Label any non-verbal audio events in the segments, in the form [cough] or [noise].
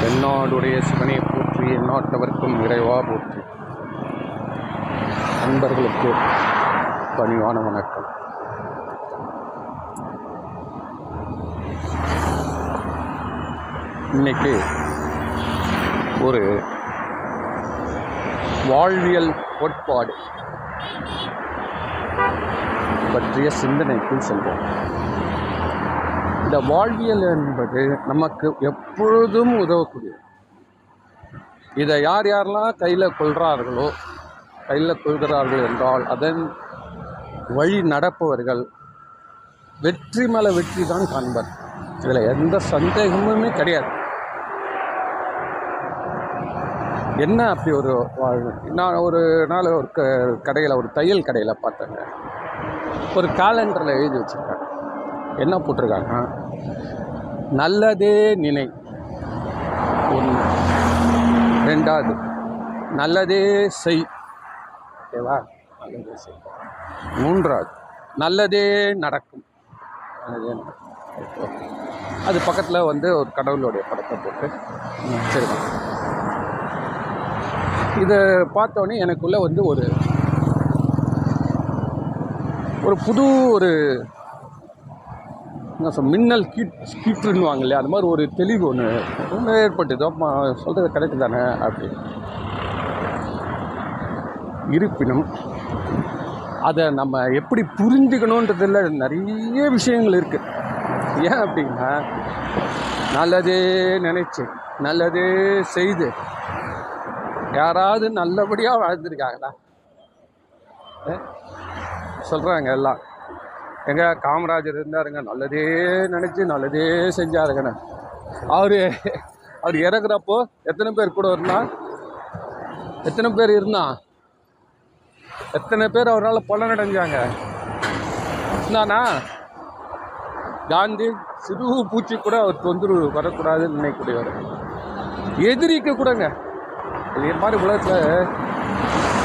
தென்னாடுடைய சிவனை போற்றி எந்நாட்டவர்க்கும் இறைவா போற்றி. நண்பர்களுக்கு பணிவான வணக்கம். இன்னைக்கு ஒரு வாழ்வியல் கோட்பாடு பற்றிய சிந்தனைக்குள் செல்வோம். இந்த வாழ்வியல் என்பது நமக்கு எப்பொழுதும் உதவக்கூடியது. இதை யார் யாரெல்லாம் கையில் கொள்கிறார்களோ கையில் கொள்கிறார்கள் என்றால் அதன் வழி நடப்பவர்கள் வெற்றி மேலே வெற்றி தான் காண்பர். இதில் எந்த சந்தேகமுமே கிடையாது. என்ன அப்படி ஒரு வாழ்வு நான் ஒரு நாள் ஒரு க கடையில் ஒரு தையல் கடையில் பார்த்தேங்க. ஒரு காலண்டரில் எழுதி வச்சுருக்காங்க. என்ன போட்டிருக்காங்க? நல்லதே நினை. ஒன்று. ரெண்டாவது. நல்லதே செய். ஓகேவா? நல்லதே செய். மூன்றாவது. நல்லதே நடக்கும். நல்லதே நடக்கும். அது பக்கத்தில் வந்து ஒரு கடவுளுடைய படத்தை போட்டு. ம், இதை பார்த்தோன்னே எனக்குள்ளே வந்து ஒரு ஒரு புது ஒரு என்ன சொல் மின்னல் கீட் கீற்றுன்னுவாங்க இல்லையா அது மாதிரி ஒரு தெளிவு ஒன்று ஒன்று ஏற்பட்டுது. அப்போ சொல்கிறது கரெக்டு தானே? அப்படி. இருப்பினும் அதை நம்ம எப்படி புரிஞ்சுக்கணுன்றதுல நிறைய விஷயங்கள் இருக்குது ஏன் அப்படின்னா நல்லதே நினச்சி நல்லதே செய்து யாராவது நல்லபடியாக வாழ்ந்துருக்காங்களா? சொல்கிறாங்க எல்லாம். எங்க காமராஜர் இருந்தாருங்க நல்லதே நினச்சி நல்லதே செஞ்சாருங்கண்ணே. அவர் அவர் இறக்குறப்போ எத்தனை பேர் கூட இருந்தான் எத்தனை பேர் இருந்தான் எத்தனை பேர் அவரால் பலனடைஞ்சாங்க? இருந்தானா காந்தி சிறு பூச்சி கூட அவர் தொந்தரவு வரக்கூடாதுன்னு நினைக்கக்கூடியவர். எதிரிக்க கூடங்க. இது மாதிரி உலகத்தில்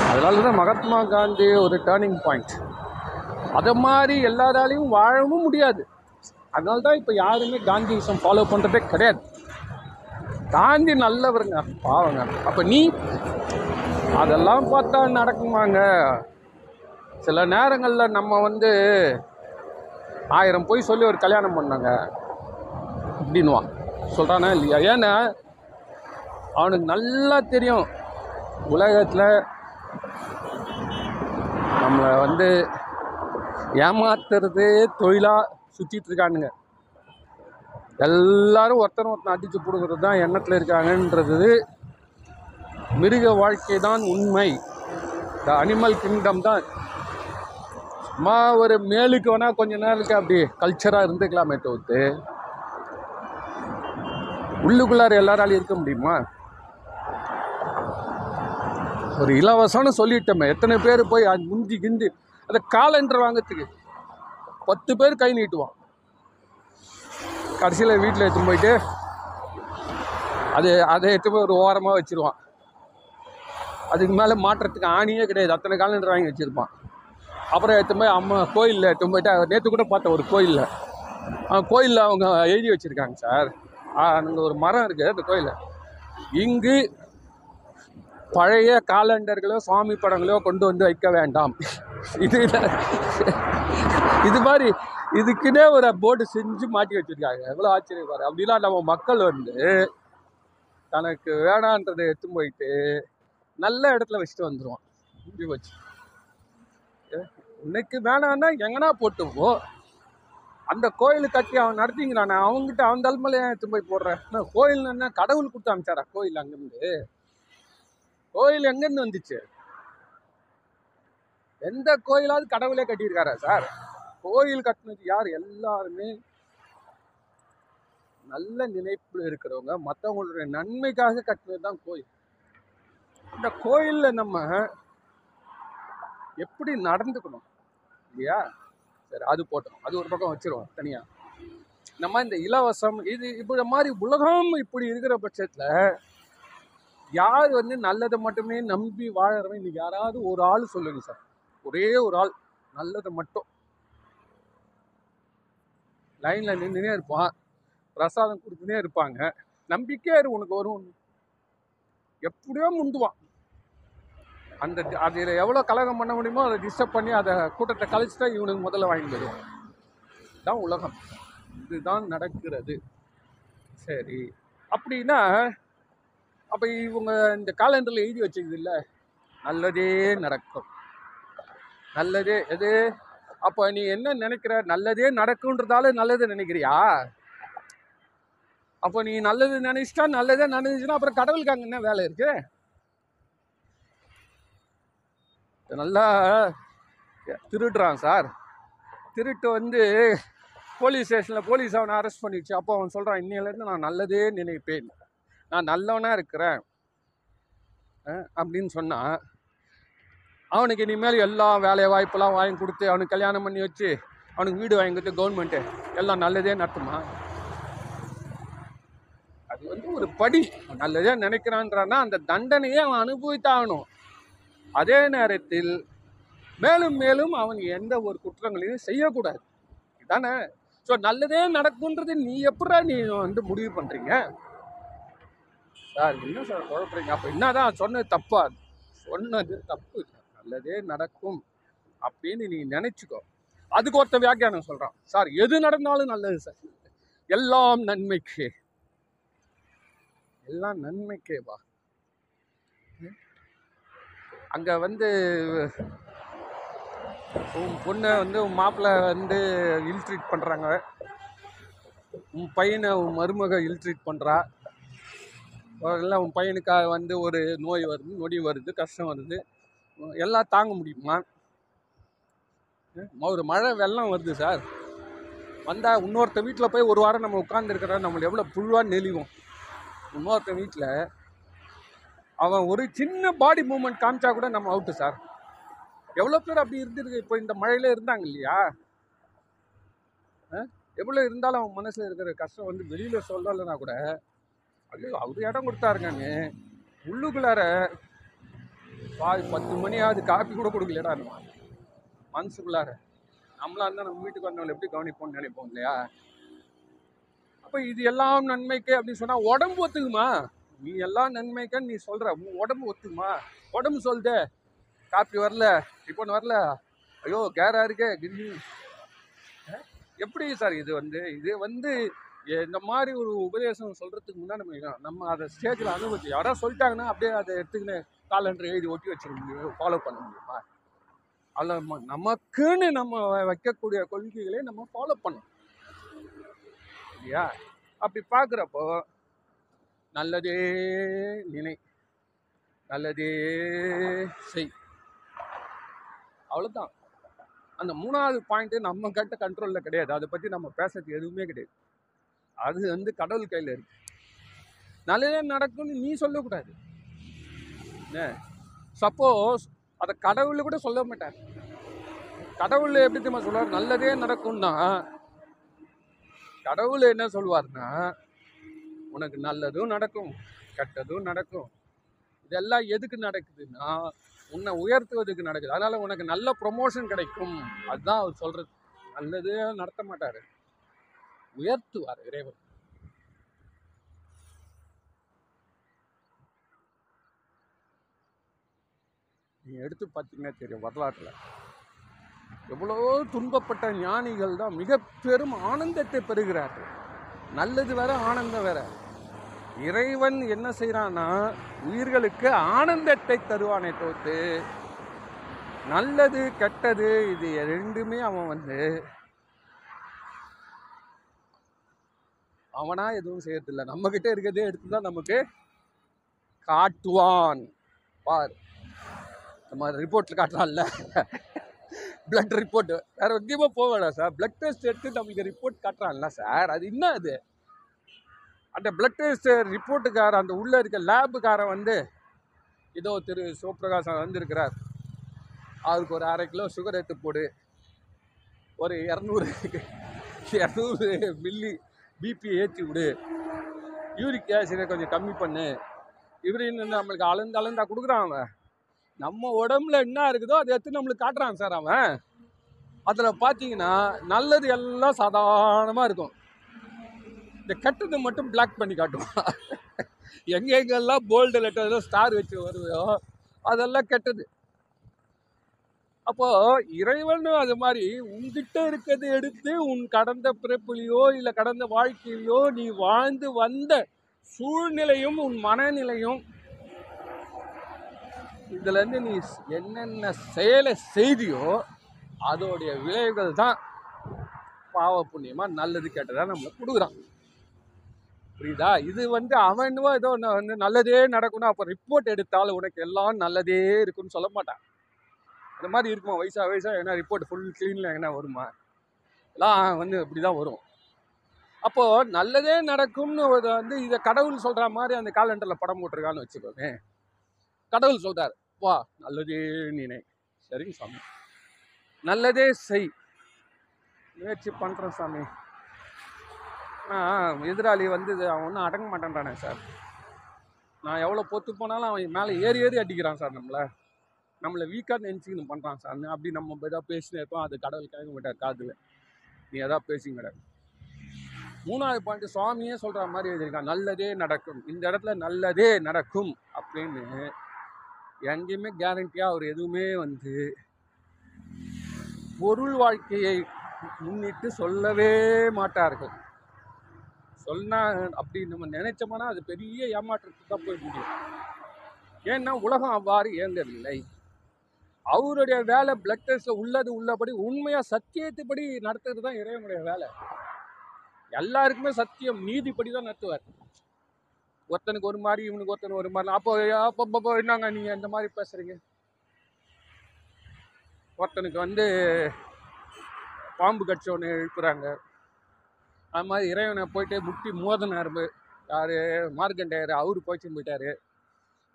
அதனால தான் மகாத்மா காந்தி ஒரு டேர்னிங் பாயிண்ட் அதை மாதிரி எல்லாராலையும் வாழவும் முடியாது. அதனால தான் இப்போ யாருமே காந்தியிசம் ஃபாலோ பண்ணுறதே கிடையாது. காந்தி நல்லவருங்க பாவங்க. அப்போ நீ அதெல்லாம் பார்த்தா நடக்குமாங்க? சில நேரங்களில் நம்ம வந்து ஆயிரம் போய் சொல்லி ஒரு கல்யாணம் பண்ணாங்க அப்படின்வான் சொல்கிறானா இல்லையா? ஏன்னா அவனுக்கு நல்லா தெரியும். உலகத்தில் நம்மளை வந்து ஏமாத்துறதே தொழிலாக சுற்றிட்டு இருக்கானுங்க. எல்லாரும் ஒருத்தன் ஒருத்தன் அடித்து பிடுங்கிறது தான் எண்ணத்தில் இருக்காங்கன்றது மிருக வாழ்க்கை தான் உண்மை. த அனிமல் கிங்டம் தான். சும்மா ஒரு மேலுக்கு வேணால் கொஞ்ச நேரத்துக்கு அப்படி கல்ச்சராக இருந்துக்கலாமே தவிர்த்து. உள்ளுக்குள்ளார எல்லாராலையும் இருக்க முடியுமா? ஒரு இலவசம்னு சொல்லிட்டோமே. எத்தனை பேர் போய் அது முந்தி கிந்தி அந்த காலண்டர் வாங்கிறதுக்கு பத்து பேர் கை நீட்டுவான். கடைசியில் வீட்டில் எடுத்துன்னு போயிட்டு அது அதை எடுத்து போய் ஒரு ஓரமாக வச்சிருவான். அதுக்கு மேலே மாட்டுறதுக்கு ஆணியே கிடையாது. அத்தனை காலண்டர் வாங்கி வச்சுருப்பான். அப்புறம் எடுத்து போய் அம்மா கோயிலில் எடுத்து போயிட்டு நேற்று கூட பார்த்தேன் ஒரு கோயிலில். கோயிலில் அவங்க எழுதி வச்சுருக்காங்க சார். அங்கே ஒரு மரம் இருக்குது அந்த கோயிலில். இங்கு பழைய காலண்டர்களோ சுவாமி படங்களோ கொண்டு வந்து வைக்க வேண்டாம். இது இது மாதிரி இதுக்குன்னே ஒரு போர்டு செஞ்சு மாட்டி வச்சுருக்காங்க. எவ்வளோ ஆச்சரியம் பாரு. அப்படிலாம் நம்ம மக்கள் வந்து தனக்கு வேணான்றதை எடுத்து போயிட்டு நல்ல இடத்துல வச்சுட்டு வந்துடுவான் இப்படி வச்சு உனக்கு வேணான்னா எங்கன்னா போட்டு போ. அந்த கோயில் கட்டி அவன் நடத்திங்கிறானே அவங்ககிட்ட அவன் தலைமையில ஏன் எடுத்து போய் போடுறேன் கோயில் என்ன கடவுள் கொடுத்து அமைச்சாரா? கோயில் அங்கேருந்து. கோயில் எங்கேருந்து வந்துச்சு? எந்த கோயிலாவது கடவுளே கட்டியிருக்காரா சார்? கோயில் கட்டினது யார்? எல்லாருமே நல்ல நினைப்பு இருக்கிறவங்க. மற்றவங்களுடைய நன்மைக்காக கட்டினது தான் கோயில். இந்த கோயிலில் நம்ம எப்படி நடந்துக்கணும்? இல்லையா? சரி அது போட்டோம் அது ஒரு பக்கம் வச்சிருவோம் தனியாக நம்ம இந்த இலவசம் இது இப்படி மாதிரி உலகம் இப்படி இருக்கிற பட்சத்தில் யார் வந்து நல்லதை மட்டுமே நம்பி வாழறவன்? இன்னைக்கு யாராவது ஒரு ஆள் சொல்லுங்க சார். ஒரே ஒரு ஆள் நல்லதை மட்டும். லைனில் நின்றுனே இருப்பான். பிரசாதம் கொடுத்துனே இருப்பாங்க. நம்பிக்கையாக இரு உனக்கு வரும். எப்படியோ முந்துவான். அந்த அதில் எவ்வளோ கலகம் பண்ண முடியுமோ அதை டிஸ்டர்ப் பண்ணி அதை கூட்டத்தை கழிச்சுட்டா இவனுக்கு முதல்ல வாங்கி போயிடுவான். இதுதான் உலகம். இதுதான் நடக்கிறது. சரி. அப்படின்னா அப்போ இவங்க இந்த காலண்டரில் எழுதி வச்சது இல்லை? நல்லதே நடக்கும். நல்லது எது? அப்போ நீ என்ன நினைக்கிற? நல்லதே நடக்குன்றதால நல்லது நினைக்கிறியா? அப்போ நீ நல்லது நினைச்சிட்டா நல்லதே நினைச்சுன்னா அப்புறம் கடவுளுக்கு அங்கே என்ன வேலை இருக்கு? நல்லா திருடுறான் சார். திருட்டு வந்து போலீஸ் ஸ்டேஷனில் போலீஸ் அவனை அரெஸ்ட் பண்ணிடுச்சு. அப்போ அவன் சொல்கிறான் இன்னிலேருந்து நான் நல்லதே நினைப்பேன். நான் நல்லவனாக இருக்கிறேன். அப்படின்னு சொன்னால் அவனுக்கு இனிமேல் எல்லா வேலை வாய்ப்பெல்லாம் வாங்கி கொடுத்து அவனுக்கு கல்யாணம் பண்ணி வச்சு அவனுக்கு வீடு வாங்கி கொடுத்து கவர்மெண்ட்டு எல்லாம் நல்லதே நடத்துமா அது வந்து ஒரு படி. நல்லதே நினைக்கிறான்றான்னா அந்த தண்டனையை அவன் அனுபவித்தாகணும். அதே நேரத்தில் மேலும் மேலும் அவன் எந்த ஒரு குற்றங்களையும் செய்யக்கூடாது. தானே ஸோ நல்லதே நடக்குன்றது நீ எப்படா நீ வந்து முடிவு பண்ணுறீங்க சார் என்ன சார் குழப்பறீங்க? அப்போ என்னதான் சொன்னது தப்பா? சொன்னது தப்பு. நல்லதே நடக்கும் அப்படின்னு நீ நினச்சிக்கோ. அதுக்கு ஒருத்த வியாக்கியானம் சொல்கிறான் சார் எது நடந்தாலும் நல்லது சார். எல்லாம் நன்மைக்கு. எல்லாம் நன்மைக்கேவா? அங்கே வந்து உன் பொண்ணை வந்து உன் மாப்பிள்ளை வந்து இல்ட்ரீட் பண்ணுறாங்க உன் பையனை உன் மருமக இல்ட்ரீட் பண்ணுறா இல்லை உன் பையனுக்காக வந்து ஒரு நோய் வருது நொடி வருது கஷ்டம் வருது. எல்லாம் தாங்க முடியுமா? ஒரு மழை வெள்ளம் வருது சார். வந்தால் இன்னொருத்த வீட்டில் போய் ஒரு வாரம் நம்ம உட்காந்துருக்கிறோம் நம்மளை எவ்வளோ புழுவாக நெளிவோம். இன்னொருத்த வீட்டில் அவன் ஒரு சின்ன பாடி மூமெண்ட் காமிச்சா கூட நம்ம அவுட்டு சார். எவ்வளோ பேர் அப்படி இருந்திருக்கு இப்போ இந்த மழையில இருந்தாங்க இல்லையா? எவ்வளோ இருந்தாலும் அவன் மனசில் இருக்கிற கஷ்டம் வந்து வெளியில் சொல்லலைன்னா கூட ஐயோ அவர் இடம் கொடுத்தாருங்கன்னு உள்ளுக்குள்ளார பாதி பத்து மணியாவது காப்பி கூட கொடுக்கலடா நம்ம. மனசுக்குள்ளார. நம்மளா இருந்தால் நம்ம வீட்டுக்கு வந்தவங்களை எப்படி கவனிப்போம்னு நினைப்போம் இல்லையா? அப்போ இது எல்லாம் நன்மைக்கு அப்படின்னு சொன்னால் உடம்பு ஒத்துக்குமா? நீ எல்லாம் நன்மைக்குன்னு நீ சொல்கிற உன் உடம்பு ஒத்துக்குமா? உடம்பு சொல்லுது. காப்பி வரல. டிஃபன் வரல. ஐயோ கேராக இருக்கே. கிரி எப்படி சார் இது வந்து? இது வந்து இந்த மாதிரி ஒரு உபதேசம் சொல்கிறதுக்கு முன்னாடி நம்ம நம்ம அதை ஸ்டேஜில் அனுபவிச்சு யாராவது சொல்லிட்டாங்கன்னா அப்படியே அதை எடுத்துக்கின்னு காலண்டர் எழுதி ஒட்டி வச்சிட முடியும்? ஃபாலோ பண்ண முடியுமா? அதில் நமக்குன்னு நம்ம வைக்கக்கூடிய கொள்கைகளை நம்ம ஃபாலோ பண்ணணும். இல்லையா? அப்படி பார்க்குறப்போ நல்லதே நினை நல்லதே செய். அவ்வளோதான் அந்த மூணாவது பாயிண்ட்டு நம்ம கிட்ட கண்ட்ரோலில் கிடையாது. அதை பற்றி நம்ம பேசுறது எதுவுமே கிடையாது. அது வந்து கடவுள் கையில் இருக்குது நல்லதே நடக்கும்னு நீ சொல்லக்கூடாது. சப்போஸ் அதை கடவுள் கூட சொல்ல மாட்டார். கடவுள் எப்படி தெரியுமா சொல்லுவார்? நல்லதே நடக்கும்னா கடவுள் என்ன சொல்வார்னா உனக்கு நல்லதும் நடக்கும் கெட்டதும் நடக்கும். இதெல்லாம் எதுக்கு நடக்குதுன்னா உன்னை உயர்த்துவதுக்கு நடக்குது. அதனால் உனக்கு நல்ல ப்ரொமோஷன் கிடைக்கும். அதுதான் அவர் சொல்கிறது நல்லது நடத்த மாட்டார். உயர்த்துவார் இறைவன். நீங்க எடுத்து பார்த்தீங்கன்னா தெரியும் வரலாற்றில். எவ்வளோ துன்பப்பட்ட ஞானிகள் தான் மிக பெரும் ஆனந்தத்தை பெறுகிறார்கள். நல்லது வேற ஆனந்தம் வேற. இறைவன் என்ன செய்கிறான்னா உயிர்களுக்கு ஆனந்தத்தை தருவானே தோத்து நல்லது கெட்டது இது ரெண்டுமே அவன் வந்து அவனா எதுவும் செய்யறதில்லை. நம்ம கிட்ட இருக்கிறதே எடுத்து தான் நமக்கு காட்டுவான். பார். நம்ம ரிப்போர்ட்ல காட்டுறான்ல. பிளட் ரிப்போர்ட் வேற எங்கேயுமே போக வேணாம் சார் பிளட் டெஸ்ட் எடுத்து நம்மளுக்கு ரிப்போர்ட் காட்டுறான்ல சார் அது என்ன அது? அந்த பிளட் டெஸ்ட் ரிப்போர்ட்டுக்காரன் அந்த உள்ளே இருக்க லேபுக்காரன் வந்து ஏதோ திரு சிவபிரகாசன் வந்திருக்கிறார். அவருக்கு ஒரு அரை கிலோ சுகர் எடுத்து போடு. ஒரு இரநூறு இரநூறு மில்லி பிபி ஏற்றி விடு. யூரிக் ஆசிடை கொஞ்சம் கம்மி பண்ணு. இவரின்னு நம்மளுக்கு அளந்து அளந்தா கொடுக்குறான் அவன். நம்ம உடம்புல என்ன இருக்குதோ அதை எடுத்து நம்மளுக்கு காட்டுறான் சார் அவன். அதில் பார்த்தீங்கன்னா நல்லது எல்லாம் சாதாரணமாக இருக்கும். இந்த கெட்டதை மட்டும் பிளாக் பண்ணி காட்டுவான். எங்கெங்கெல்லாம் போல்டு லெட்டர் ஸ்டார் வச்சு வருதோ அதெல்லாம் கெட்டது. அப்போது இறைவன் அது மாதிரி உன்கிட்ட இருக்கிறது எடுத்து உன் கடந்த பிறப்புலையோ இல்லை கடந்த வாழ்க்கையிலையோ நீ வாழ்ந்து வந்த சூழ்நிலையும் உன் மனநிலையும் இதுலேருந்து நீ என்னென்ன செயலை செய்தியோ அதோடைய விளைவுகள் தான் பாவ புண்ணியமாக நல்லது கெட்டதா நம்மளை கொடுக்குறான் புரியுதா? இது வந்து அவன் என்னவோ ஏதோ ஒன்று வந்து நல்லதே நடக்கணும் அப்போ ரிப்போர்ட் எடுத்தாலும் உனக்கு எல்லாம் நல்லதே இருக்குன்னு சொல்ல மாட்டான். அந்த மாதிரி இருக்குமா? வயசா வயசா என்ன ரிப்போர்ட் ஃபுல் க்ளீனில் என்ன வருமா? எல்லாம் வந்து இப்படி தான் வரும். அப்போது நல்லதே நடக்கும்னு ஒரு வந்து இதை கடவுள் சொல்கிற மாதிரி அந்த காலண்டரில் படம் போட்டிருக்கான்னு வச்சுக்கோங்க கடவுள் சொல்கிறார் வா நல்லதே நினை. சரிங்க சாமி. நல்லதே செய். முயற்சி பண்ணுறேன் சாமி. ஆனால் எதிராளி வந்து அவன் ஒன்றும் அடங்க மாட்டேன்றானே சார். நான் எவ்வளோ பொத்து போனாலும் அவன் மேலே ஏறி ஏறி அடிக்கிறான் சார் நம்மளை. நம்மளை வீக்காக நினச்சிக்கணும் பண்ணுறான் சார். அப்படி நம்ம ஏதாவது பேசினே இருப்போம் அது கடவுள் கேட்க மாட்டார் காதில் நீ எதாவது பேசிங்க மூணாவது பாயிண்ட் சுவாமியே சொல்கிற மாதிரி எழுதியிருக்கான். நல்லதே நடக்கும். இந்த இடத்துல நல்லதே நடக்கும் அப்படின்னு எங்கேயுமே கேரண்டியாக அவர் எதுவுமே வந்து பொருள் வாழ்க்கையை முன்னிட்டு சொல்லவே மாட்டார்கள். சொன்னால் அப்படி நம்ம நினைச்சோம்னா அது பெரிய ஏமாற்றத்துக்கு தான் போய் முடியும். ஏன்னா உலகம் அவ்வாறு இயங்கவில்லை. அவருடைய வேலை பிளட் டெஸ்ட்டில் உள்ளது உள்ளபடி உண்மையாக சத்தியத்துப்படி நடத்துறது தான் இறைவனுடைய வேலை. எல்லாருக்குமே சத்தியம் நீதிப்படி தான் நடத்துவார். ஒருத்தனுக்கு ஒரு மாதிரி இவனுக்கு ஒருத்தனுக்கு ஒரு மாதிரி. அப்போ அப்போ என்னங்க நீங்கள் இந்த மாதிரி பேசுகிறீங்க ஒருத்தனுக்கு வந்து பாம்பு கட்சி ஒன்று எழுப்புறாங்க அது மாதிரி இறைவனை போயிட்டு முட்டி மோதினார். யார்? மார்க்கண்டேயர். அவரு போய்ச்சின்னு போயிட்டார்.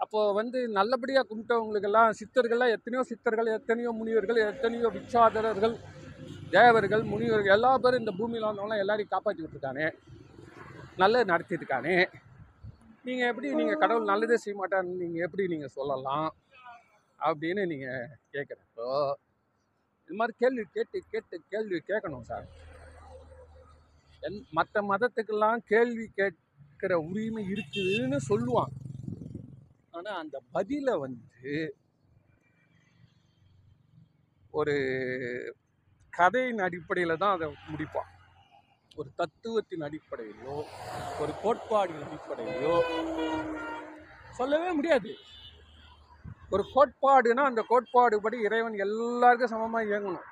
அப்போது வந்து நல்லபடியாக கும்பிட்டவங்களுக்கெல்லாம் சித்தர்கள்லாம் எத்தனையோ சித்தர்கள் எத்தனையோ முனிவர்கள் எத்தனையோ விச்சாதரர்கள் தேவர்கள் முனிவர்கள் எல்லா பேரும் இந்த பூமியில் வந்தவங்களாம் எல்லாரையும் காப்பாற்றி விட்டுருக்கானே நல்லது நடத்திருக்கானே நீங்கள் எப்படி நீங்கள் கடவுள் நல்லதே செய்ய மாட்டான்னு நீங்கள் எப்படி நீங்கள் சொல்லலாம் அப்படின்னு நீங்கள் கேட்குறப்போ இது மாதிரி கேள்வி கேட்டு கேட்டு கேள்வி கேட்கணும் சார். என் மற்ற மதத்துக்கெல்லாம் கேள்வி கேட்குற உரிமை இருக்குதுன்னு சொல்லுவான் ஆனால் அந்த பதிலை வந்து ஒரு கதையின் அடிப்படையில் தான் அதை முடிப்பான். ஒரு தத்துவத்தின் அடிப்படையிலோ ஒரு கோட்பாடின் அடிப்படையிலோ சொல்லவே முடியாது. ஒரு கோட்பாடுனா அந்த கோட்பாடு படி இறைவன் எல்லாருக்கும் சமமாக இயங்கணும்.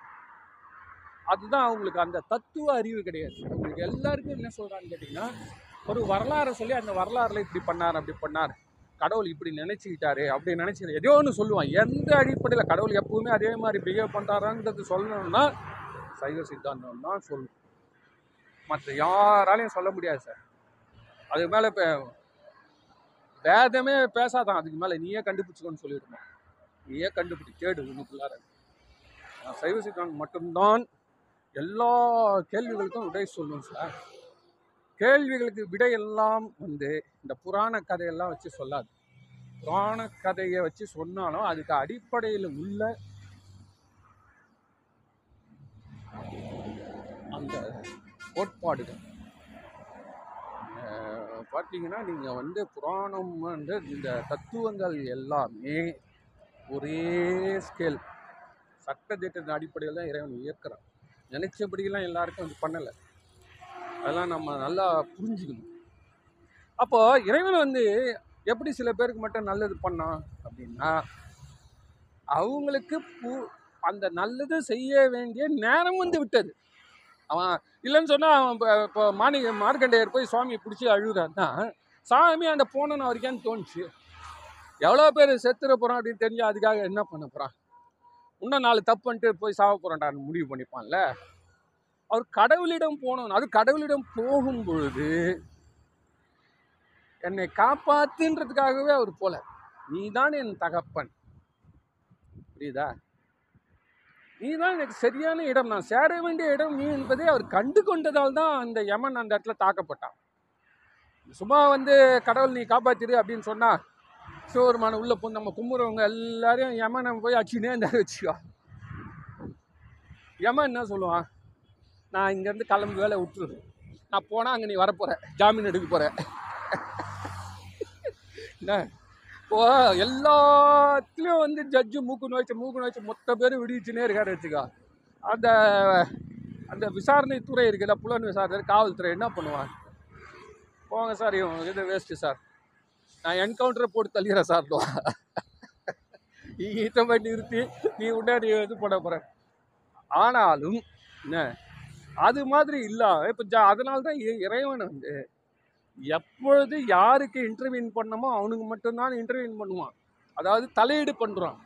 அதுதான் அவங்களுக்கு அந்த தத்துவ அறிவு கிடையாது. அவங்களுக்கு எல்லாருக்கும் என்ன சொல்கிறான்னு கேட்டிங்கன்னா ஒரு வரலாறை சொல்லி அந்த வரலாறுல இப்படி பண்ணார் அப்படி பண்ணார். கடவுள் இப்படி நினச்சிக்கிட்டாரு அப்படி நினச்சி எதோ ஒன்று சொல்லுவான். எந்த அடிப்படையில் கடவுள் எப்பவுமே அதே மாதிரி பிஹேவ் பண்ணுறாருன்றது சொல்லணும்னா சைவ சித்தாந்தம் தான் சொல்லணும் மற்ற யாராலையும் சொல்ல முடியாது சார். அதுக்கு மேலே இப்போ வேதமே பேசாதான் அதுக்கு மேலே நீயே கண்டுபிடிச்சிக்கோன்னு சொல்லிவிடுமா நீயே கண்டுபிடி கேடு உனக்குள்ளார. நான் சைவ சித்தாந்தம் மட்டும்தான் எல்லா கேள்விகளுக்கும் விடை சொல்லும் சார். கேள்விகளுக்கு விடையெல்லாம் வந்து இந்த புராண கதையெல்லாம் வச்சு சொல்லாது. புராண கதையை வச்சு சொன்னாலும் அதுக்கு அடிப்படையில் உள்ள அந்த கோட்பாடுகள். பார்த்தீங்கன்னா நீங்கள் வந்து புராணம் வந்து இந்த தத்துவங்கள் எல்லாமே ஒரே ஸ்கேல் சட்டத்திட்டத்தின் அடிப்படையில் தான் இறைவன் இயக்கிறான். நினைச்சபடியெல்லாம் எல்லாருக்கும் வந்து பண்ணலை. அதெல்லாம் நம்ம நல்லா புரிஞ்சுக்கணும். அப்போது இறைவன் வந்து எப்படி சில பேருக்கு மட்டும் நல்லது பண்ணான் அப்படின்னா அவங்களுக்கு பு அந்த நல்லது செய்ய வேண்டிய நேரம் வந்து விட்டது. அவன் இல்லைன்னு சொன்னால் அவன் இப்போ இப்போ மாணி மார்க்கண்டேயர் போய் சுவாமியை பிடிச்சி அழுகுறான்னா சாமி அந்த போனன்னு வரைக்கான்னு தோணுச்சு. எவ்வளோ பேர் செத்துற போகிறான் அப்படின்னு தெரிஞ்சு அதுக்காக என்ன பண்ண போகிறான் இன்னும் நாலு தப்புன்ட்டு போய் சாக போகிறான்டான்னு முடிவு பண்ணிப்பான்ல. அவர் கடவுளிடம் போனோம் அது கடவுளிடம் போகும் பொழுது என்னை காப்பாத்துன்றதுக்காகவே அவர் போல. நீ தான் என் தகப்பன். புரியுதா? நீ தான் எனக்கு சரியான இடம். நான் சேர வேண்டிய இடம் நீ என்பதை அவர் கண்டு கொண்டதால் தான் அந்த யமன் அந்த இடத்துல தாக்கப்பட்டான். சும்மா வந்து கடவுள் நீ காப்பாத்திரு அப்படின்னு சொன்னா சிவபெருமான உள்ள போ நம்ம கும்புறவங்க எல்லாரையும் யமனை போய் அச்சுனே இருந்தாரு வச்சுக்கோ. யமன் என்ன சொல்லுவான்? நான் இங்கேருந்து கிளம்பி வேலை விட்டுரு. நான் போனால் அங்கே நீ வரப்போகிற ஜாமீன் எடுக்க போகிற [laughs] என்ன? இப்போ எல்லாத்துலேயும் வந்து ஜட்ஜு மூக்கு நோய்ச்சி மூக்கு நோய்ச்சி மொத்த பேர் விடுவிச்சுனே இருக்காரு அந்த அந்த விசாரணை துறை இருக்குல்ல புலன் விசாரணை காவல்துறை என்ன பண்ணுவாங்க? போங்க சார் இவங்க இது வேஸ்ட்டு சார் நான் என்கவுண்டரை போட்டு தள்ளிடுறேன் சார் ஈட்ட மாதிரி நிறுத்தி நீ உடனே நீ இது பண்ண போகிற ஆனாலும் என்ன அது மாதிரி இல்லாம இப்போ ஜா அதனால தான் இறைவன் வந்து எப்பொழுது யாருக்கு இன்டர்வியூன் பண்ணமோ அவனுக்கு மட்டும்தான் இன்டர்வியூன் பண்ணுவான். அதாவது தலையீடு பண்ணுறான்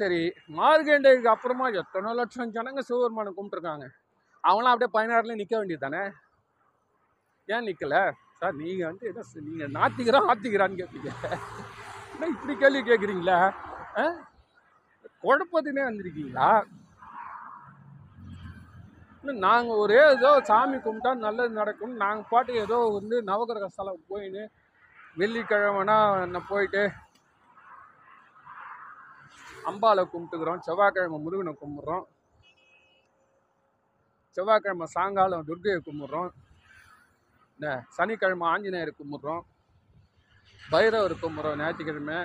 சரி மார்கண்டேயுக்கு அப்புறமா எத்தனை லட்சம் ஜனங்க சிவபெருமானை கும்பிட்டுருக்காங்க? அவங்களாம் அப்படியே பதினாறுல நிற்க வேண்டியது தானே ஏன் நிற்கலை சார் நீங்கள் வந்து என்ன நீங்கள் நாத்திக்கிறா ஆத்திக்கிறான்னு கேட்பீங்க என்ன இப்படி கேள்வி கேட்குறீங்களா ஆ? குழப்பத்தினே வந்திருக்கீங்களா? நாங்கள் ஒரே ஏதோ சாமி கும்பிட்டா நல்லது நடக்கும் நாங்கள் பாட்டு ஏதோ வந்து நவகிரக ஸ்தலம் போயின்னு வெள்ளிக்கிழமைனா என்ன போயிட்டு அம்பாவை கும்பிட்டுக்கிறோம் செவ்வாய்க்கிழமை முருகனை கும்பிட்றோம் செவ்வாய்க்கிழமை சாயங்காலம் துர்கையை கும்பிட்றோம் இந்த சனிக்கிழமை ஆஞ்சநேயர் கும்பிட்றோம் பைரவர் கும்பிட்றோம் ஞாயிற்றுக்கிழமை.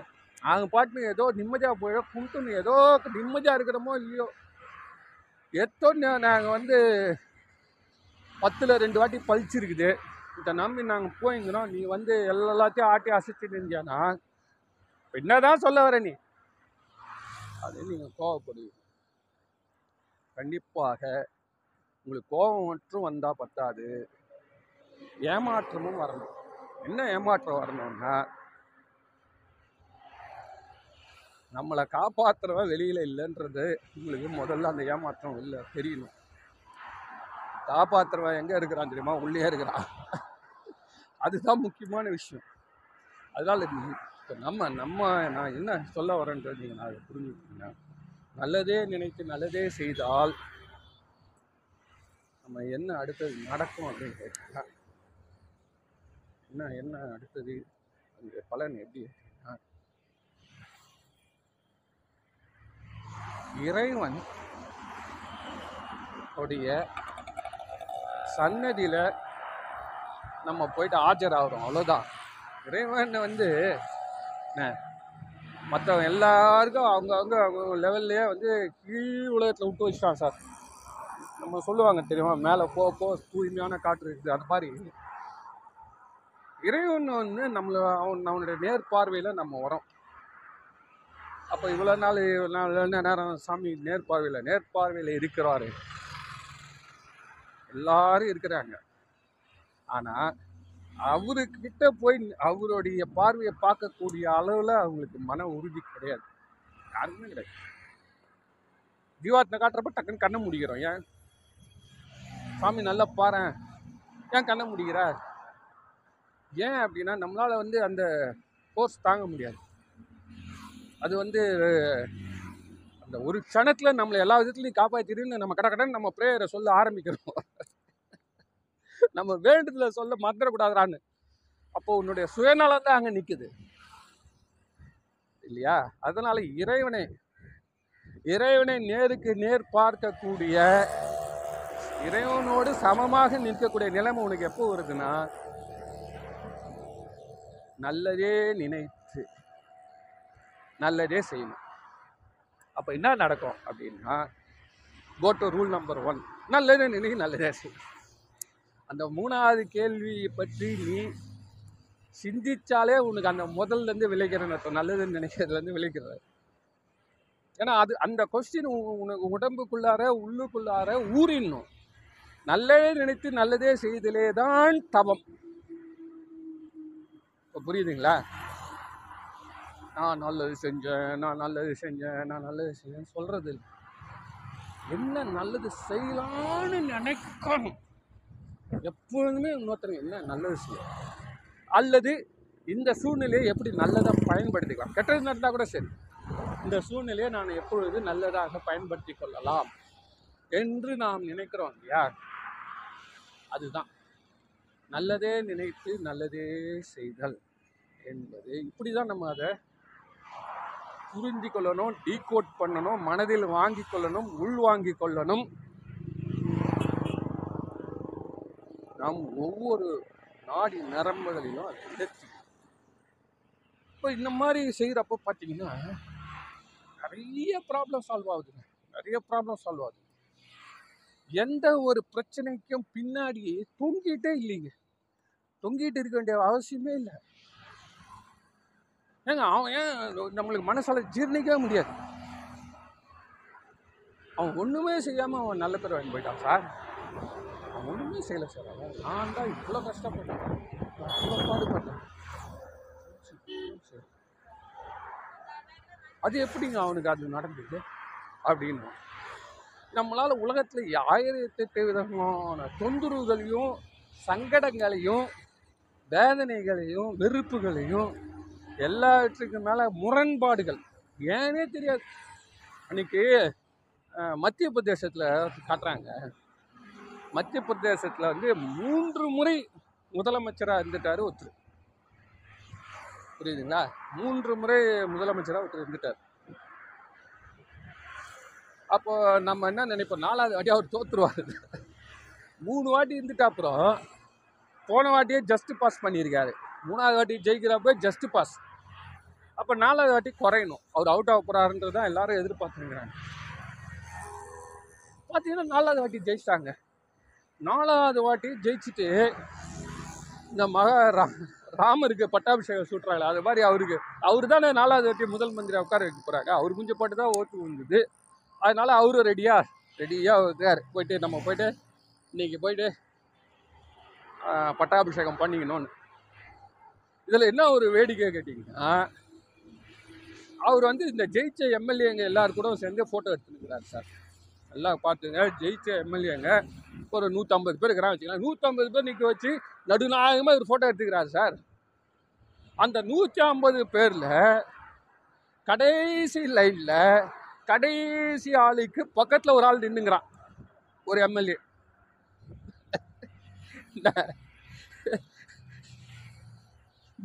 நாங்கள் பாட்டுன்னு ஏதோ நிம்மதியாக போயிடும் கும்பிட்டுன்னு ஏதோ நிம்மதியாக இருக்கிறோமோ இல்லையோ. எத்தோ நாங்கள் வந்து பத்தில் ரெண்டு வாட்டி பழிச்சிருக்குது. இதை நம்பி நாங்கள் போயிருக்கிறோம் நீ வந்து எல்லாத்தையும் ஆட்டி அசைச்சிட்டு இருந்தியானா? என்னதான் சொல்ல வர நீ? அது நீங்கள் கோவப்படுவீங்க கண்டிப்பாக உங்களுக்கு கோபம் மட்டும் வந்தால் பத்தாது. ஏமாற்றமும் வரணும். என்ன ஏமாற்றம் வரணும்னா நம்மளை காப்பாற்றுறவன் வெளியில் இல்லைன்றது உங்களுக்கு முதல்ல அந்த ஏமாற்றம் இல்லை தெரியணும். காப்பாற்றுறவன் எங்கே இருக்கிறான் தெரியுமா? உள்ளே இருக்கிறான். அதுதான் முக்கியமான விஷயம். அதனால் இப்போ நம்ம நம்ம நான் என்ன சொல்ல வரேன்றது நீங்கள் நான் அதை புரிஞ்சுக்கிட்டீங்க நல்லதே நினைத்து நல்லதே செய்தால் நம்ம என்ன அடுத்தது நடக்கும் அப்படின்னு கேட்டா என்ன என்ன அடுத்தது? அந்த பலன் எப்படி அப்படின்னா, இறைவன் உடைய சன்னதியில் நம்ம போயிட்டு ஆஜராகிறோம். அவ்வளோதான் இறைவன் வந்து என்ன மற்றவங்க எல்லாருக்கும் அவங்க அவங்க அவங்க லெவல்லையே வந்து கீழ் உலகத்தில் விட்டு வச்சுட்டான் சார். நம்ம சொல்லுவாங்க தெரியுமா மேலே போ போ தூய்மையான காற்று இருக்குது அது மாதிரி. இறைவன் வந்து நம்மளை அவன் அவனுடைய நேர்பார்வையில் நம்ம வரோம் அப்போ இவ்வளோ நாள் இவ்வளோ நாள் என்ன நேரம் சாமி நேர்பார்வையில் நேர்பார்வையில் இருக்கிறாரு. எல்லாரும் இருக்கிறாங்க. ஆனால் அவருக்கிட்ட போய் அவருடைய பார்வையை பார்க்கக்கூடிய அளவில் அவங்களுக்கு மன உறுதி கிடையாது. யாருமே கிடையாது. தீபாவளி காட்டுறப்ப டக்குன்னு கண்ணை முடிக்கிறோம். ஏன்? சாமி நல்லா பாரேன் ஏன் கண்ணை முடிக்கிற ஏன் அப்படின்னா நம்மளால் வந்து அந்த ஃபோர்ஸ் தாங்க முடியாது. அது வந்து அந்த ஒரு க்ஷணத்தில் நம்மளை எல்லா விதத்துலையும் காப்பாற்றிடுன்னு நம்ம கட கடன் நம்ம ப்ரேயரை சொல்ல ஆரம்பிக்கிறோம். நம்ம வேண்டுதலை சொல்ல மறந்துடக்கூடாதுறான்னு அப்போ உன்னுடைய சுயநலம் தான் அங்கே நிற்குது இல்லையா? அதனால் இறைவனை இறைவனை நேருக்கு நேர் பார்க்கக்கூடிய இறைவனோடு சமமாக நிற்கக்கூடிய நிலைமை உனக்கு எப்போ வருதுன்னா நல்லதே நினை நல்லதே செய்யணும். அப்போ என்ன நடக்கும் அப்படின்னா go to rule number one நல்லது நினை நல்லதே செய்யணும் அந்த மூணாவது கேள்வியை பற்றி நீ சிந்திச்சாலே உனக்கு அந்த முதல்லேருந்து விளைக்கிறேன்னு அர்த்தம். நல்லதுன்னு நினைக்கிறதுலேருந்து விளைக்கிறது. ஏன்னா அது அந்த கொஸ்டின் உனக்கு உடம்புக்குள்ளார உள்ளுக்குள்ளார ஊறிடணும். நல்லதே நினைத்து நல்லதே செய்தலே தான் தவம். இப்போ புரியுதுங்களா? நான் நல்லது செஞ்சேன் நான் நல்லது செஞ்சேன் நான் நல்லது செஞ்சேன் சொல்கிறது இல்லை என்ன நல்லது செய்யலான்னு நினைக்கணும். எப்பொழுதுமே இன்னொருத்தருங்க என்ன நல்லது செய்யும். அல்லது இந்த சூழ்நிலையை எப்படி நல்லதாக பயன்படுத்திக்கலாம். கெட்டது நடந்தால் கூட சரி. இந்த சூழ்நிலையை நான் எப்பொழுது நல்லதாக பயன்படுத்தி கொள்ளலாம் என்று நாம் நினைக்கிறோம் இல்லையா? அதுதான். நல்லதே நினைத்து நல்லதே செய்தல் என்பது. இப்படி தான் நம்ம அதை புரிஞ்சு கொள்ளணும் டீகோட் பண்ணணும் மனதில் வாங்கி கொள்ளணும் உள் வாங்கி கொள்ளணும். நம் ஒவ்வொரு நாடி நரம்புகளையும் அது இழச்சி இப்போ இந்த மாதிரி செய்கிறப்ப பார்த்தீங்கன்னா நிறைய ப்ராப்ளம் சால்வ் ஆகுதுங்க. நிறைய ப்ராப்ளம் சால்வ் ஆகுது. எந்த ஒரு பிரச்சனைக்கும் பின்னாடி தொங்கிட்டே இல்லைங்க. தொங்கிட்டு இருக்க வேண்டிய அவசியமே இல்லை. ஏங்க அவன் ஏன் நம்மளுக்கு மனசால் ஜீர்ணிக்கவே முடியாது? அவன் ஒன்றுமே செய்யாமல் அவன் நல்ல பேர் வாங்கி போயிட்டான் சார். அவன் ஒன்றுமே செய்யலை சார். அவன் நான் தான் இவ்வளோ கஷ்டப்பட்டேன். இவ்வளோ பாடுபட்டேன். அது எப்படிங்க அவனுக்கு அது நடந்தது அப்படின்னு? நம்மளால் உலகத்தில் ஆயிரத்தெட்டு விதமான தொந்தரவுகளையும் சங்கடங்களையும் வேதனைகளையும் வெறுப்புகளையும் எல்லாவற்றுக்கு மேலே முரண்பாடுகள். ஏனே தெரியாது. அன்னைக்கு மத்திய பிரதேசத்தில் காட்டுறாங்க. மத்திய பிரதேசத்தில் வந்து மூன்று முறை முதலமைச்சராக இருந்துட்டார் ஒருத்தர். புரியுதுங்களா? மூன்று முறை முதலமைச்சராக ஒருத்தர் இருந்துட்டார். அப்போ நம்ம என்ன நினைப்போம்? நாலாவது வாட்டி அவர் தோற்றுருவார் மூணு வாட்டி இருந்துட்டு அப்புறம் போன வாட்டியே ஜஸ்ட் பாஸ் பண்ணியிருக்காரு. மூணாவது வாட்டி ஜெயிக்கிறப்ப ஜஸ்ட் பாஸ் அப்போ நாலாவது வாட்டி குறையணும். அவர் அவுட் ஆக போகிறாருன்றது தான் எல்லாரும் எதிர்பார்த்துருக்குறாங்க. பார்த்தீங்கன்னா நாலாவது வாட்டி ஜெயிச்சிட்டாங்க. நாலாவது வாட்டி ஜெயிச்சுட்டு இந்த மகா ரா ராமருக்கு பட்டாபிஷேகம் சுட்டுறாங்களே அது மாதிரி அவருக்கு அவர் தானே நாலாவது வாட்டி முதல் மந்திரி உட்கார வைக்க போகிறாங்க அவர் குஞ்சு போட்டு தான் ஓட்டு வந்தது அதனால் அவரும் ரெடியா ரெடியாக இருக்கார். போயிட்டு நம்ம போயிட்டு இன்னைக்கு போயிட்டு பட்டாபிஷேகம் பண்ணிக்கணும்னு. இதில் என்ன ஒரு வேடிக்கை கேட்டிங்கன்னா அவர் வந்து இந்த ஜெயிச்ச எம்எல்ஏங்க எல்லாரும் கூட சேர்ந்து ஃபோட்டோ எடுத்துருக்கிறார் சார். எல்லாம் பார்த்துங்க ஜெயிச்ச எம்எல்ஏங்க. ஒரு நூற்றம்பது பேர் இருக்கிறாங்க வச்சுக்கலாம் நூற்றம்பது பேர் நிற்க வச்சு நடுநாயகமாக இவர் ஃபோட்டோ எடுத்துக்கிறார் சார். அந்த நூற்றி ஐம்பது பேரில் கடைசி லைனில் கடைசி ஆளுக்கு பக்கத்தில் ஒரு ஆள் நின்றுங்கிறான் ஒரு எம்எல்ஏ.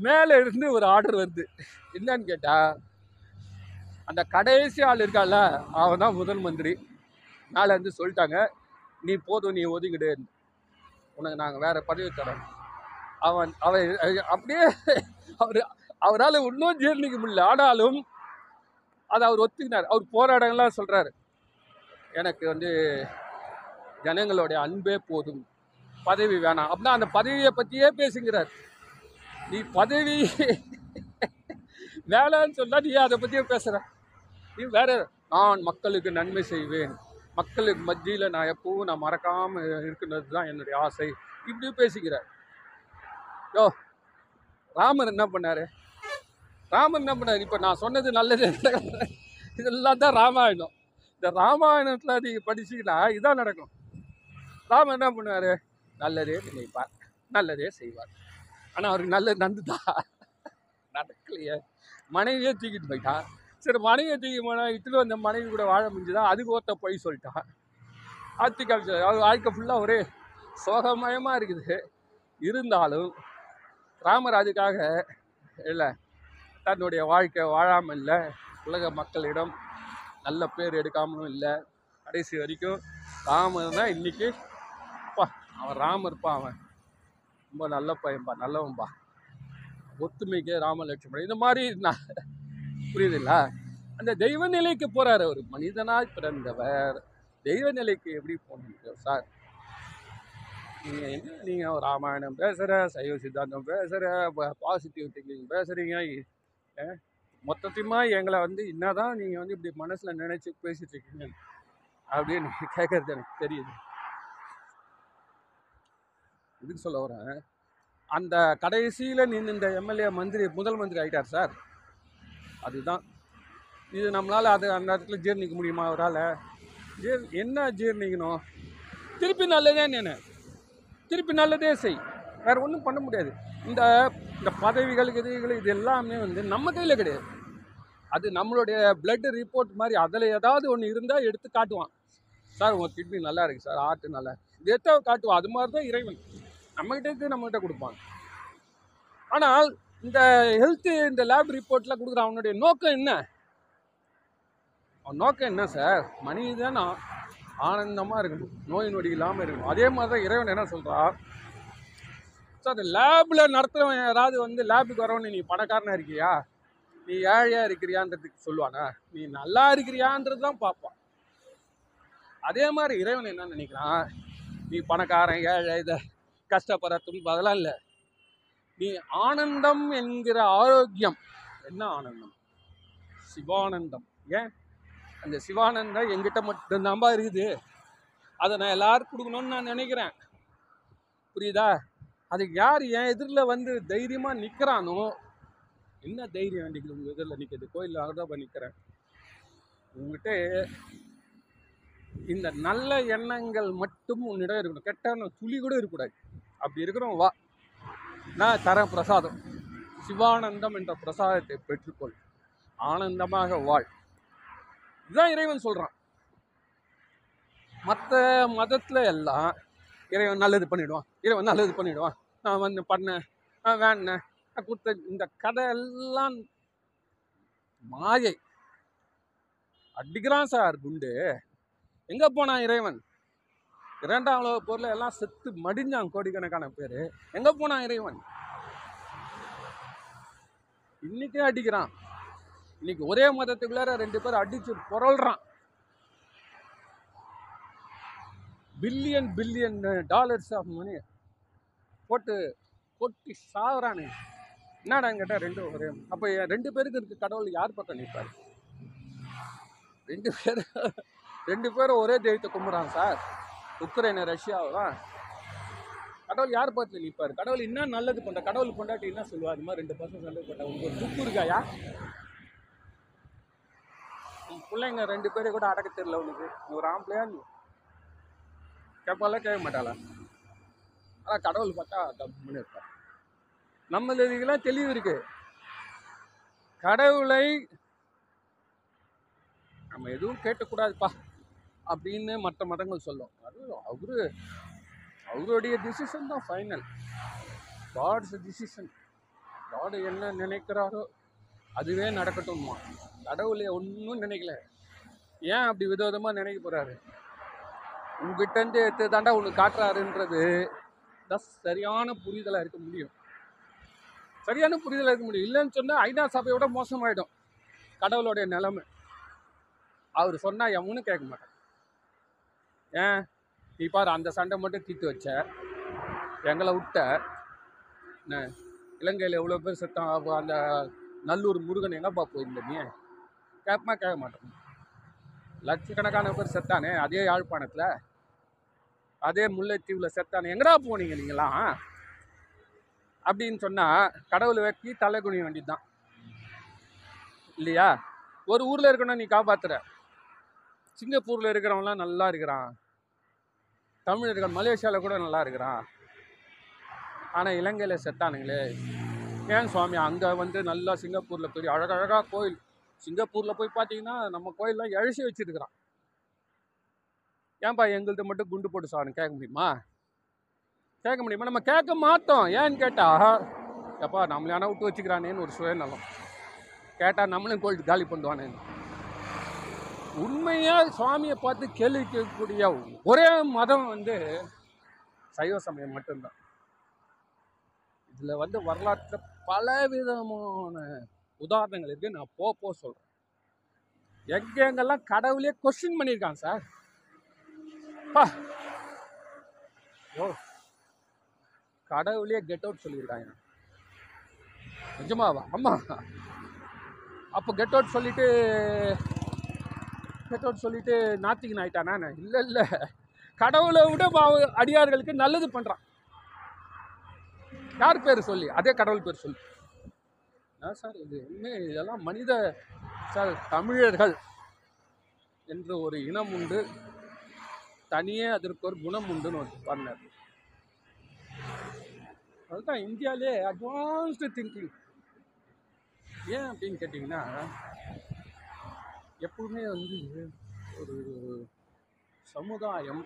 மேலே இருந்து ஒரு ஆர்டர் வருது. என்னன்னு கேட்டால் அந்த கடைசி ஆள் இருக்கால அவன் தான் முதல் மந்திரி. மேலே இருந்து சொல்லிட்டாங்க நீ போதும் நீ ஒதுங்கிடு. உனக்கு நாங்கள் வேறு பதவி தரோம். அவன் அவன் அப்படியே அவர் அவரால் இன்னும் ஜீர்ணிக்க முடியல. ஆனாலும் அதை அவர் ஒத்துக்கினார். அவர் போராடங்கள்லாம் சொல்கிறாரு எனக்கு வந்து ஜனங்களுடைய அன்பே போதும். பதவி வேணாம். அப்படின்னா அந்த பதவியை பற்றியே பேசுங்கிறார். நீ பதவி வேலைன்னு சொன்னால் நீ அதை பற்றியே பேசுகிற நீ வேற நான் மக்களுக்கு நன்மை செய்வேன். மக்களுக்கு மத்தியில் நான் எப்பவும் நான் மறக்காமல் இருக்கிறது தான் என்னுடைய ஆசை. இப்படி பேசிக்கிறார் யோ ராமர் என்ன பண்ணாரு? ராமர் என்ன பண்ணார்? இப்போ நான் சொன்னது நல்லது இதெல்லாம் தான் ராமாயணம். இந்த ராமாயணத்தில் நீங்கள் படிச்சீங்கன்னா இதான் நடக்கும். ராமர் என்ன பண்ணுவார் நல்லதே நினைப்பார் நல்லதே செய்வார். ஆனால் அவருக்கு நல்லது நடந்துதா? நடக்கலையே. மனைவியே தூக்கிட்டு போயிட்டான் சரி மனைவியை தூக்கி போனால் இட்டுல வந்த மனைவி கூட வாழ முடிஞ்சுதான் அதுக்கு ஒருத்த போய் சொல்லிட்டான் ஆத்தி காமிச்சு அவர் வாழ்க்கை ஃபுல்லாக ஒரே சோகமயமாக இருக்குது. இருந்தாலும் ராமர் அதுக்காக இல்லை தன்னுடைய வாழ்க்கை வாழாமல் இல்லை உலக மக்களிடம் நல்ல பேர் எடுக்காமலும் இல்லை. கடைசி வரைக்கும் ராமர் தான் இன்றைக்கி அப்பா அவன் இருப்பான் அவன். ரொம்ப நல்ல பையன்பா நல்லவன்பா. ஒத்துமைக்கு ராமலட்சுமணன். இந்த மாதிரி நான் புரியுதுங்களா? அந்த தெய்வ நிலைக்கு போகிறார் அவர். மனிதனாய் பிறந்தவர். தெய்வ நிலைக்கு எப்படி போனீங்க சார்? நீங்கள் என்ன நீங்கள் ராமாயணம் பேசுகிற சைவ சித்தாந்தம் பேசுகிற பாசிட்டிவ் திங்கிங் பேசுகிறீங்க மொத்தத்தையுமா எங்களை வந்து என்ன தான் நீங்கள் வந்து இப்படி மனசில் நினச்சி பேசிட்டு இருக்கீங்க அப்படின்னு கேட்குறது எனக்கு தெரியுது. இதுக்கு சொல்ல வரேன். அந்த கடைசியில் நின்று இந்த எம்எல்ஏ மந்திரி முதல் மந்திரி ஆகிட்டார் சார். அதுதான். இது நம்மளால் அது அந்த இடத்துல ஜீர்ணிக்க முடியுமா அவரால்? ஜீர் என்ன ஜீர்ணிக்கணும்? திருப்பி நல்லதே நினை திருப்பி நல்லதே செய். வேறு ஒன்றும் பண்ண முடியாது. இந்த இந்த பதவிகள் இதுகள் இது எல்லாமே வந்து நம்ம கையில் கிடையாது. அது நம்மளுடைய பிளட் ரிப்போர்ட் மாதிரி அதில் ஏதாவது ஒன்று இருந்தால் எடுத்து காட்டுவான். சார் உங்கள் கிட்னி நல்லா இருக்குது சார் ஹார்ட்டு நல்லா இது எடுத்தால் காட்டுவான். அது மாதிரி தான் இறைவன். நம்மகிட்ட இருக்கு நம்மகிட்ட கொடுப்பாங்க. ஆனால் இந்த ஹெல்த்து இந்த லேப் ரிப்போர்ட்டில் கொடுக்குற அவனுடைய நோக்கம் என்ன? அவன் நோக்கம் என்ன சார் மனிதன் ஆனந்தமாக இருக்கணும் நோய் நொடி இல்லாமல் இருக்கணும். அதே மாதிரி தான் இறைவன் என்ன சொல்றா? சார் லேபில் நடத்துகிறவன் யாராவது வந்து லேபுக்கு வரவனே நீ பணக்காரனாக இருக்கியா? நீ ஏழையாக இருக்கிறியான்றதுக்கு சொல்லுவானா? நீ நல்லா இருக்கிறியான்றது தான் பார்ப்பான். அதே மாதிரி இறைவன் என்ன நினைக்கிறான்? நீ பணக்காரன் ஏழை இதை கஷ்டப்படுற துன்பம் அதெல்லாம் இல்லை. நீ ஆனந்தம் என்கிற ஆரோக்கியம். என்ன ஆனந்தம்? சிவானந்தம். ஏன்? அந்த சிவானந்தம் எங்கிட்ட மட்டும்தான்பா இருக்குது. அதை நான் எல்லாருக்கும் கொடுக்கணும்னு நான் நினைக்கிறேன். புரியுதா? அதுக்கு யார் என் எதிரில் வந்து தைரியமாக நிற்கிறானோ என்ன தைரியம் வேண்டிக்குது உங்கள் எதிரில் நிற்கிறது கோயிலில் அதான் நிற்கிறேன் உங்ககிட்ட இந்த நல்ல எண்ணங்கள் மட்டும் உன்னிடம் இருக்கணும். கெட்ட துளி கூட இருக்கக்கூடாது. அப்படி இருக்கிறோம் வா. நான் தர பிரசாதம். சிவானந்தம் என்ற பிரசாதத்தை பெற்றுக்கொள். ஆனந்தமாக வாழ். இதுதான் இறைவன் சொல்கிறான் மற்ற மதத்தில் எல்லாம் இறைவன் நல்லது பண்ணிவிடுவான் இறைவன் நல்லது பண்ணிவிடுவான் நான் வந்து பண்ணேன் நான் வேணேன் நான் கொடுத்த இந்த கதை எல்லாம் மாயை. அடிக்கிறான் சார் குண்டு. எங்கே போனான் இறைவன்? இரண்டாம் உலக போரில் எல்லாம் செத்து மடிஞ்சான் கோடிக்கணக்கான பேர். எங்கே போனான் இறைவன்? இன்னைக்கே அடிக்கிறான். இன்னைக்கு ஒரே மதத்துக்குள்ளார ரெண்டு பேர் அடிச்சு புரள்றான். Billion billion dollars of money போட்டு கொட்டி சாகுறானே என்னடா கேட்டால் ரெண்டு ஒரே அப்போ ரெண்டு பேருக்கு இருக்க கடவுள் யார் பக்கம் நிற்பார் ரெண்டு பேர் ரெண்டு பேரும் ஒரே தெய்வத்தை கும்பிட்றாங்க சார். உக்ரைனை ரஷ்யாவெல்லாம் கடவுள் யார் பக்கத்தில் நிற்பார்? கடவுள் என்ன நல்லது பண்ணுற கடவுள் கொண்டாட்டி என்ன சொல்லுவார் அது மாதிரி ரெண்டு பசங்க நல்லது பண்ண உங்களுக்கு ஒரு துப்பு இருக்காயா? உன் பிள்ளைங்க ரெண்டு பேரும் கூட அடக்க தெரியல உனக்கு. நீ ஒரு ஆம்பளையா நீ கேட்பால கேட்க மாட்டாளா? ஆனால் கடவுள் பார்த்தா தப்புன்னு இருப்பார். நம்மளுக்கெல்லாம் தெளிவு இருக்கு. கடவுளை நம்ம எதுவும் கேட்கக்கூடாதுப்பா. அப்படின்னு மற்ற மதங்கள் சொல்லும். அது அவரு அவருடைய டிசிஷன் தான் ஃபைனல் காட்ஸ் டிசிஷன் காடு என்ன நினைக்கிறாரோ அதுவே நடக்கட்டும்மா கடவுளே ஒன்றும் நினைக்கல. ஏன் அப்படி விதவிதமாக நினைக்க போகிறாரு உங்ககிட்டருந்து எடுத்து தாண்டா உனக்கு காட்டுறாருன்றது தான் சரியான புரிதலாக இருக்க முடியும். சரியான புரிதலாக இருக்க முடியும். இல்லைன்னு சொன்னால் ஐநா சபையோட மோசமாயிடும். கடவுளுடைய நிலைமை. அவர் சொன்னால் எவனும் கேட்க மாட்டான். ஏன்? நீ பாரு அந்த சண்டை மட்டும் தீர்த்து வச்ச. எங்களை விட்ட என்ன இலங்கையில் எவ்வளோ பேர் செத்தான்? அந்த நல்லூர் முருகன் எங்கப்பா போயிருந்த நீ? கேட்பமா கேட்க மாட்டோம். லட்சக்கணக்கான பேர் செத்தானே அதே யாழ்ப்பாணத்தில்? அதே முல்லைத்தீவில் செத்தானே எங்கடா போனீங்க நீங்களாம் அப்படின்னு சொன்னால் கடவுளை வைக்கி தலை குனிய வேண்டியது தான் இல்லையா? ஒரு ஊரில் இருக்கணும் நீ காப்பாற்றுற சிங்கப்பூரில் இருக்கிறவன்லாம் நல்லா இருக்கிறான். தமிழர்கள் மலேசியாவில் கூட நல்லா இருக்கிறான். ஆனால் இலங்கையில் செத்தானுங்களே. ஏன் சுவாமி? அங்கே வந்து நல்லா சிங்கப்பூரில் பெரிய அழகழகாக கோயில். சிங்கப்பூரில் போய் பார்த்தீங்கன்னா நம்ம கோயிலெலாம் இழச்சி வச்சுருக்கிறான். ஏன்பா எங்கள்கிட்ட மட்டும் குண்டு போட்டு சாவணும்? கேட்க முடியுமா? கேட்க முடியுமா? நம்ம கேட்க மாட்டோம். ஏன்னு கேட்டால் எப்பா நம்மளே ஆனால் விட்டு வச்சுக்கிறானேன்னு ஒரு சுயநலம். கேட்டால் நம்மளும் கோயில் காலி பண்ணுவானேன்னு. உண்மையாக சுவாமியை பார்த்து கேள்வி கேட்கக்கூடிய ஒரே மதம் வந்து சைவ சமயம் மட்டும்தான். இதில் வந்து வரலாற்றில் பல விதமான உதாரணங்கள் இருக்குது நான் போ போ சொல்கிறேன் எங்கெங்கெல்லாம் கடவுளே கொஸ்டின் பண்ணியிருக்காங்க சார் பா. ஓ கடவுளே கெட் அவுட் சொல்லியிருக்காங்க. நிஜமாவா? அம்மா. அப்போ கெட் அவுட் சொல்லிவிட்டு கெட் சொல்லிவிட்டு சொல்லிட்டு நாத்திகன் ஆயிட்டானா இல்லை இல்லை. கடவுளை விட அடியார்களுக்கு நல்லது பண்ணுறான் யார் பேர் சொல்லி? அதே கடவுள் பேர் சொல்லி. சார் இது உண்மை. இதெல்லாம் மனித சார் தமிழர்கள் என்று ஒரு இனம் உண்டு. தனியே அதற்கு ஒரு குணம் உண்டுன்னு ஒரு பண்ணார் அதுதான் இந்தியாவிலே அட்வான்ஸ்டு திங்கிங் ஏன் அப்படின்னு கேட்டிங்கன்னா எப்பவுமே வந்து ஒரு சமுதாயம்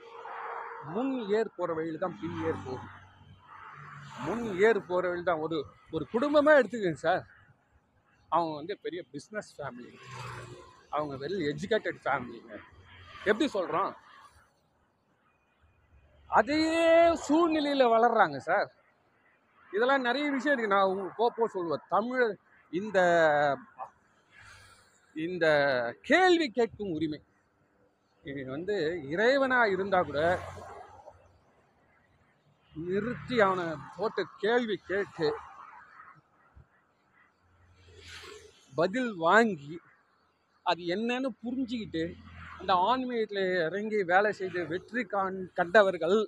முன் ஏர் போகிற வழியில் தான் பின் ஏர் போகும். முன் ஏர் போகிற வழியில் தான் ஒரு ஒரு குடும்பமே எடுத்துக்கங்க சார் அவங்க வந்து பெரிய பிஸ்னஸ் ஃபேமிலி அவங்க வெல் எஜுகேட்டட் ஃபேமிலிங்க எப்படி சொல்கிறோம் அதே சூழ்நிலையில் வளர்கிறாங்க சார் இதெல்லாம் நிறைய விஷயம் இருக்குது நான் உங்களுக்கு கோப்போ சொல்லுவேன். தமிழ் இந்த இந்த கேள்வி கேட்கும் உரிமை. இது வந்து இறைவனாக இருந்தால் கூட நிறுத்தி அவனை போட்டு கேள்வி கேட்டு பதில் வாங்கி அது என்னன்னு புரிஞ்சுக்கிட்டு அந்த ஆன்மீகத்தில் இறங்கி வேலை செய்து வெற்றி காண் கண்டவர்கள்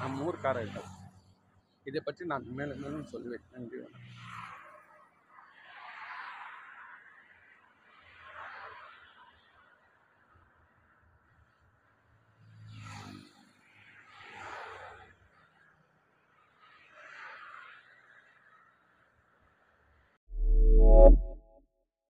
நம் ஊர்க்காரர்கள். இதை பற்றி நான் மேலும் மேலும் சொல்லுவேன் நன்றி வணக்கம்.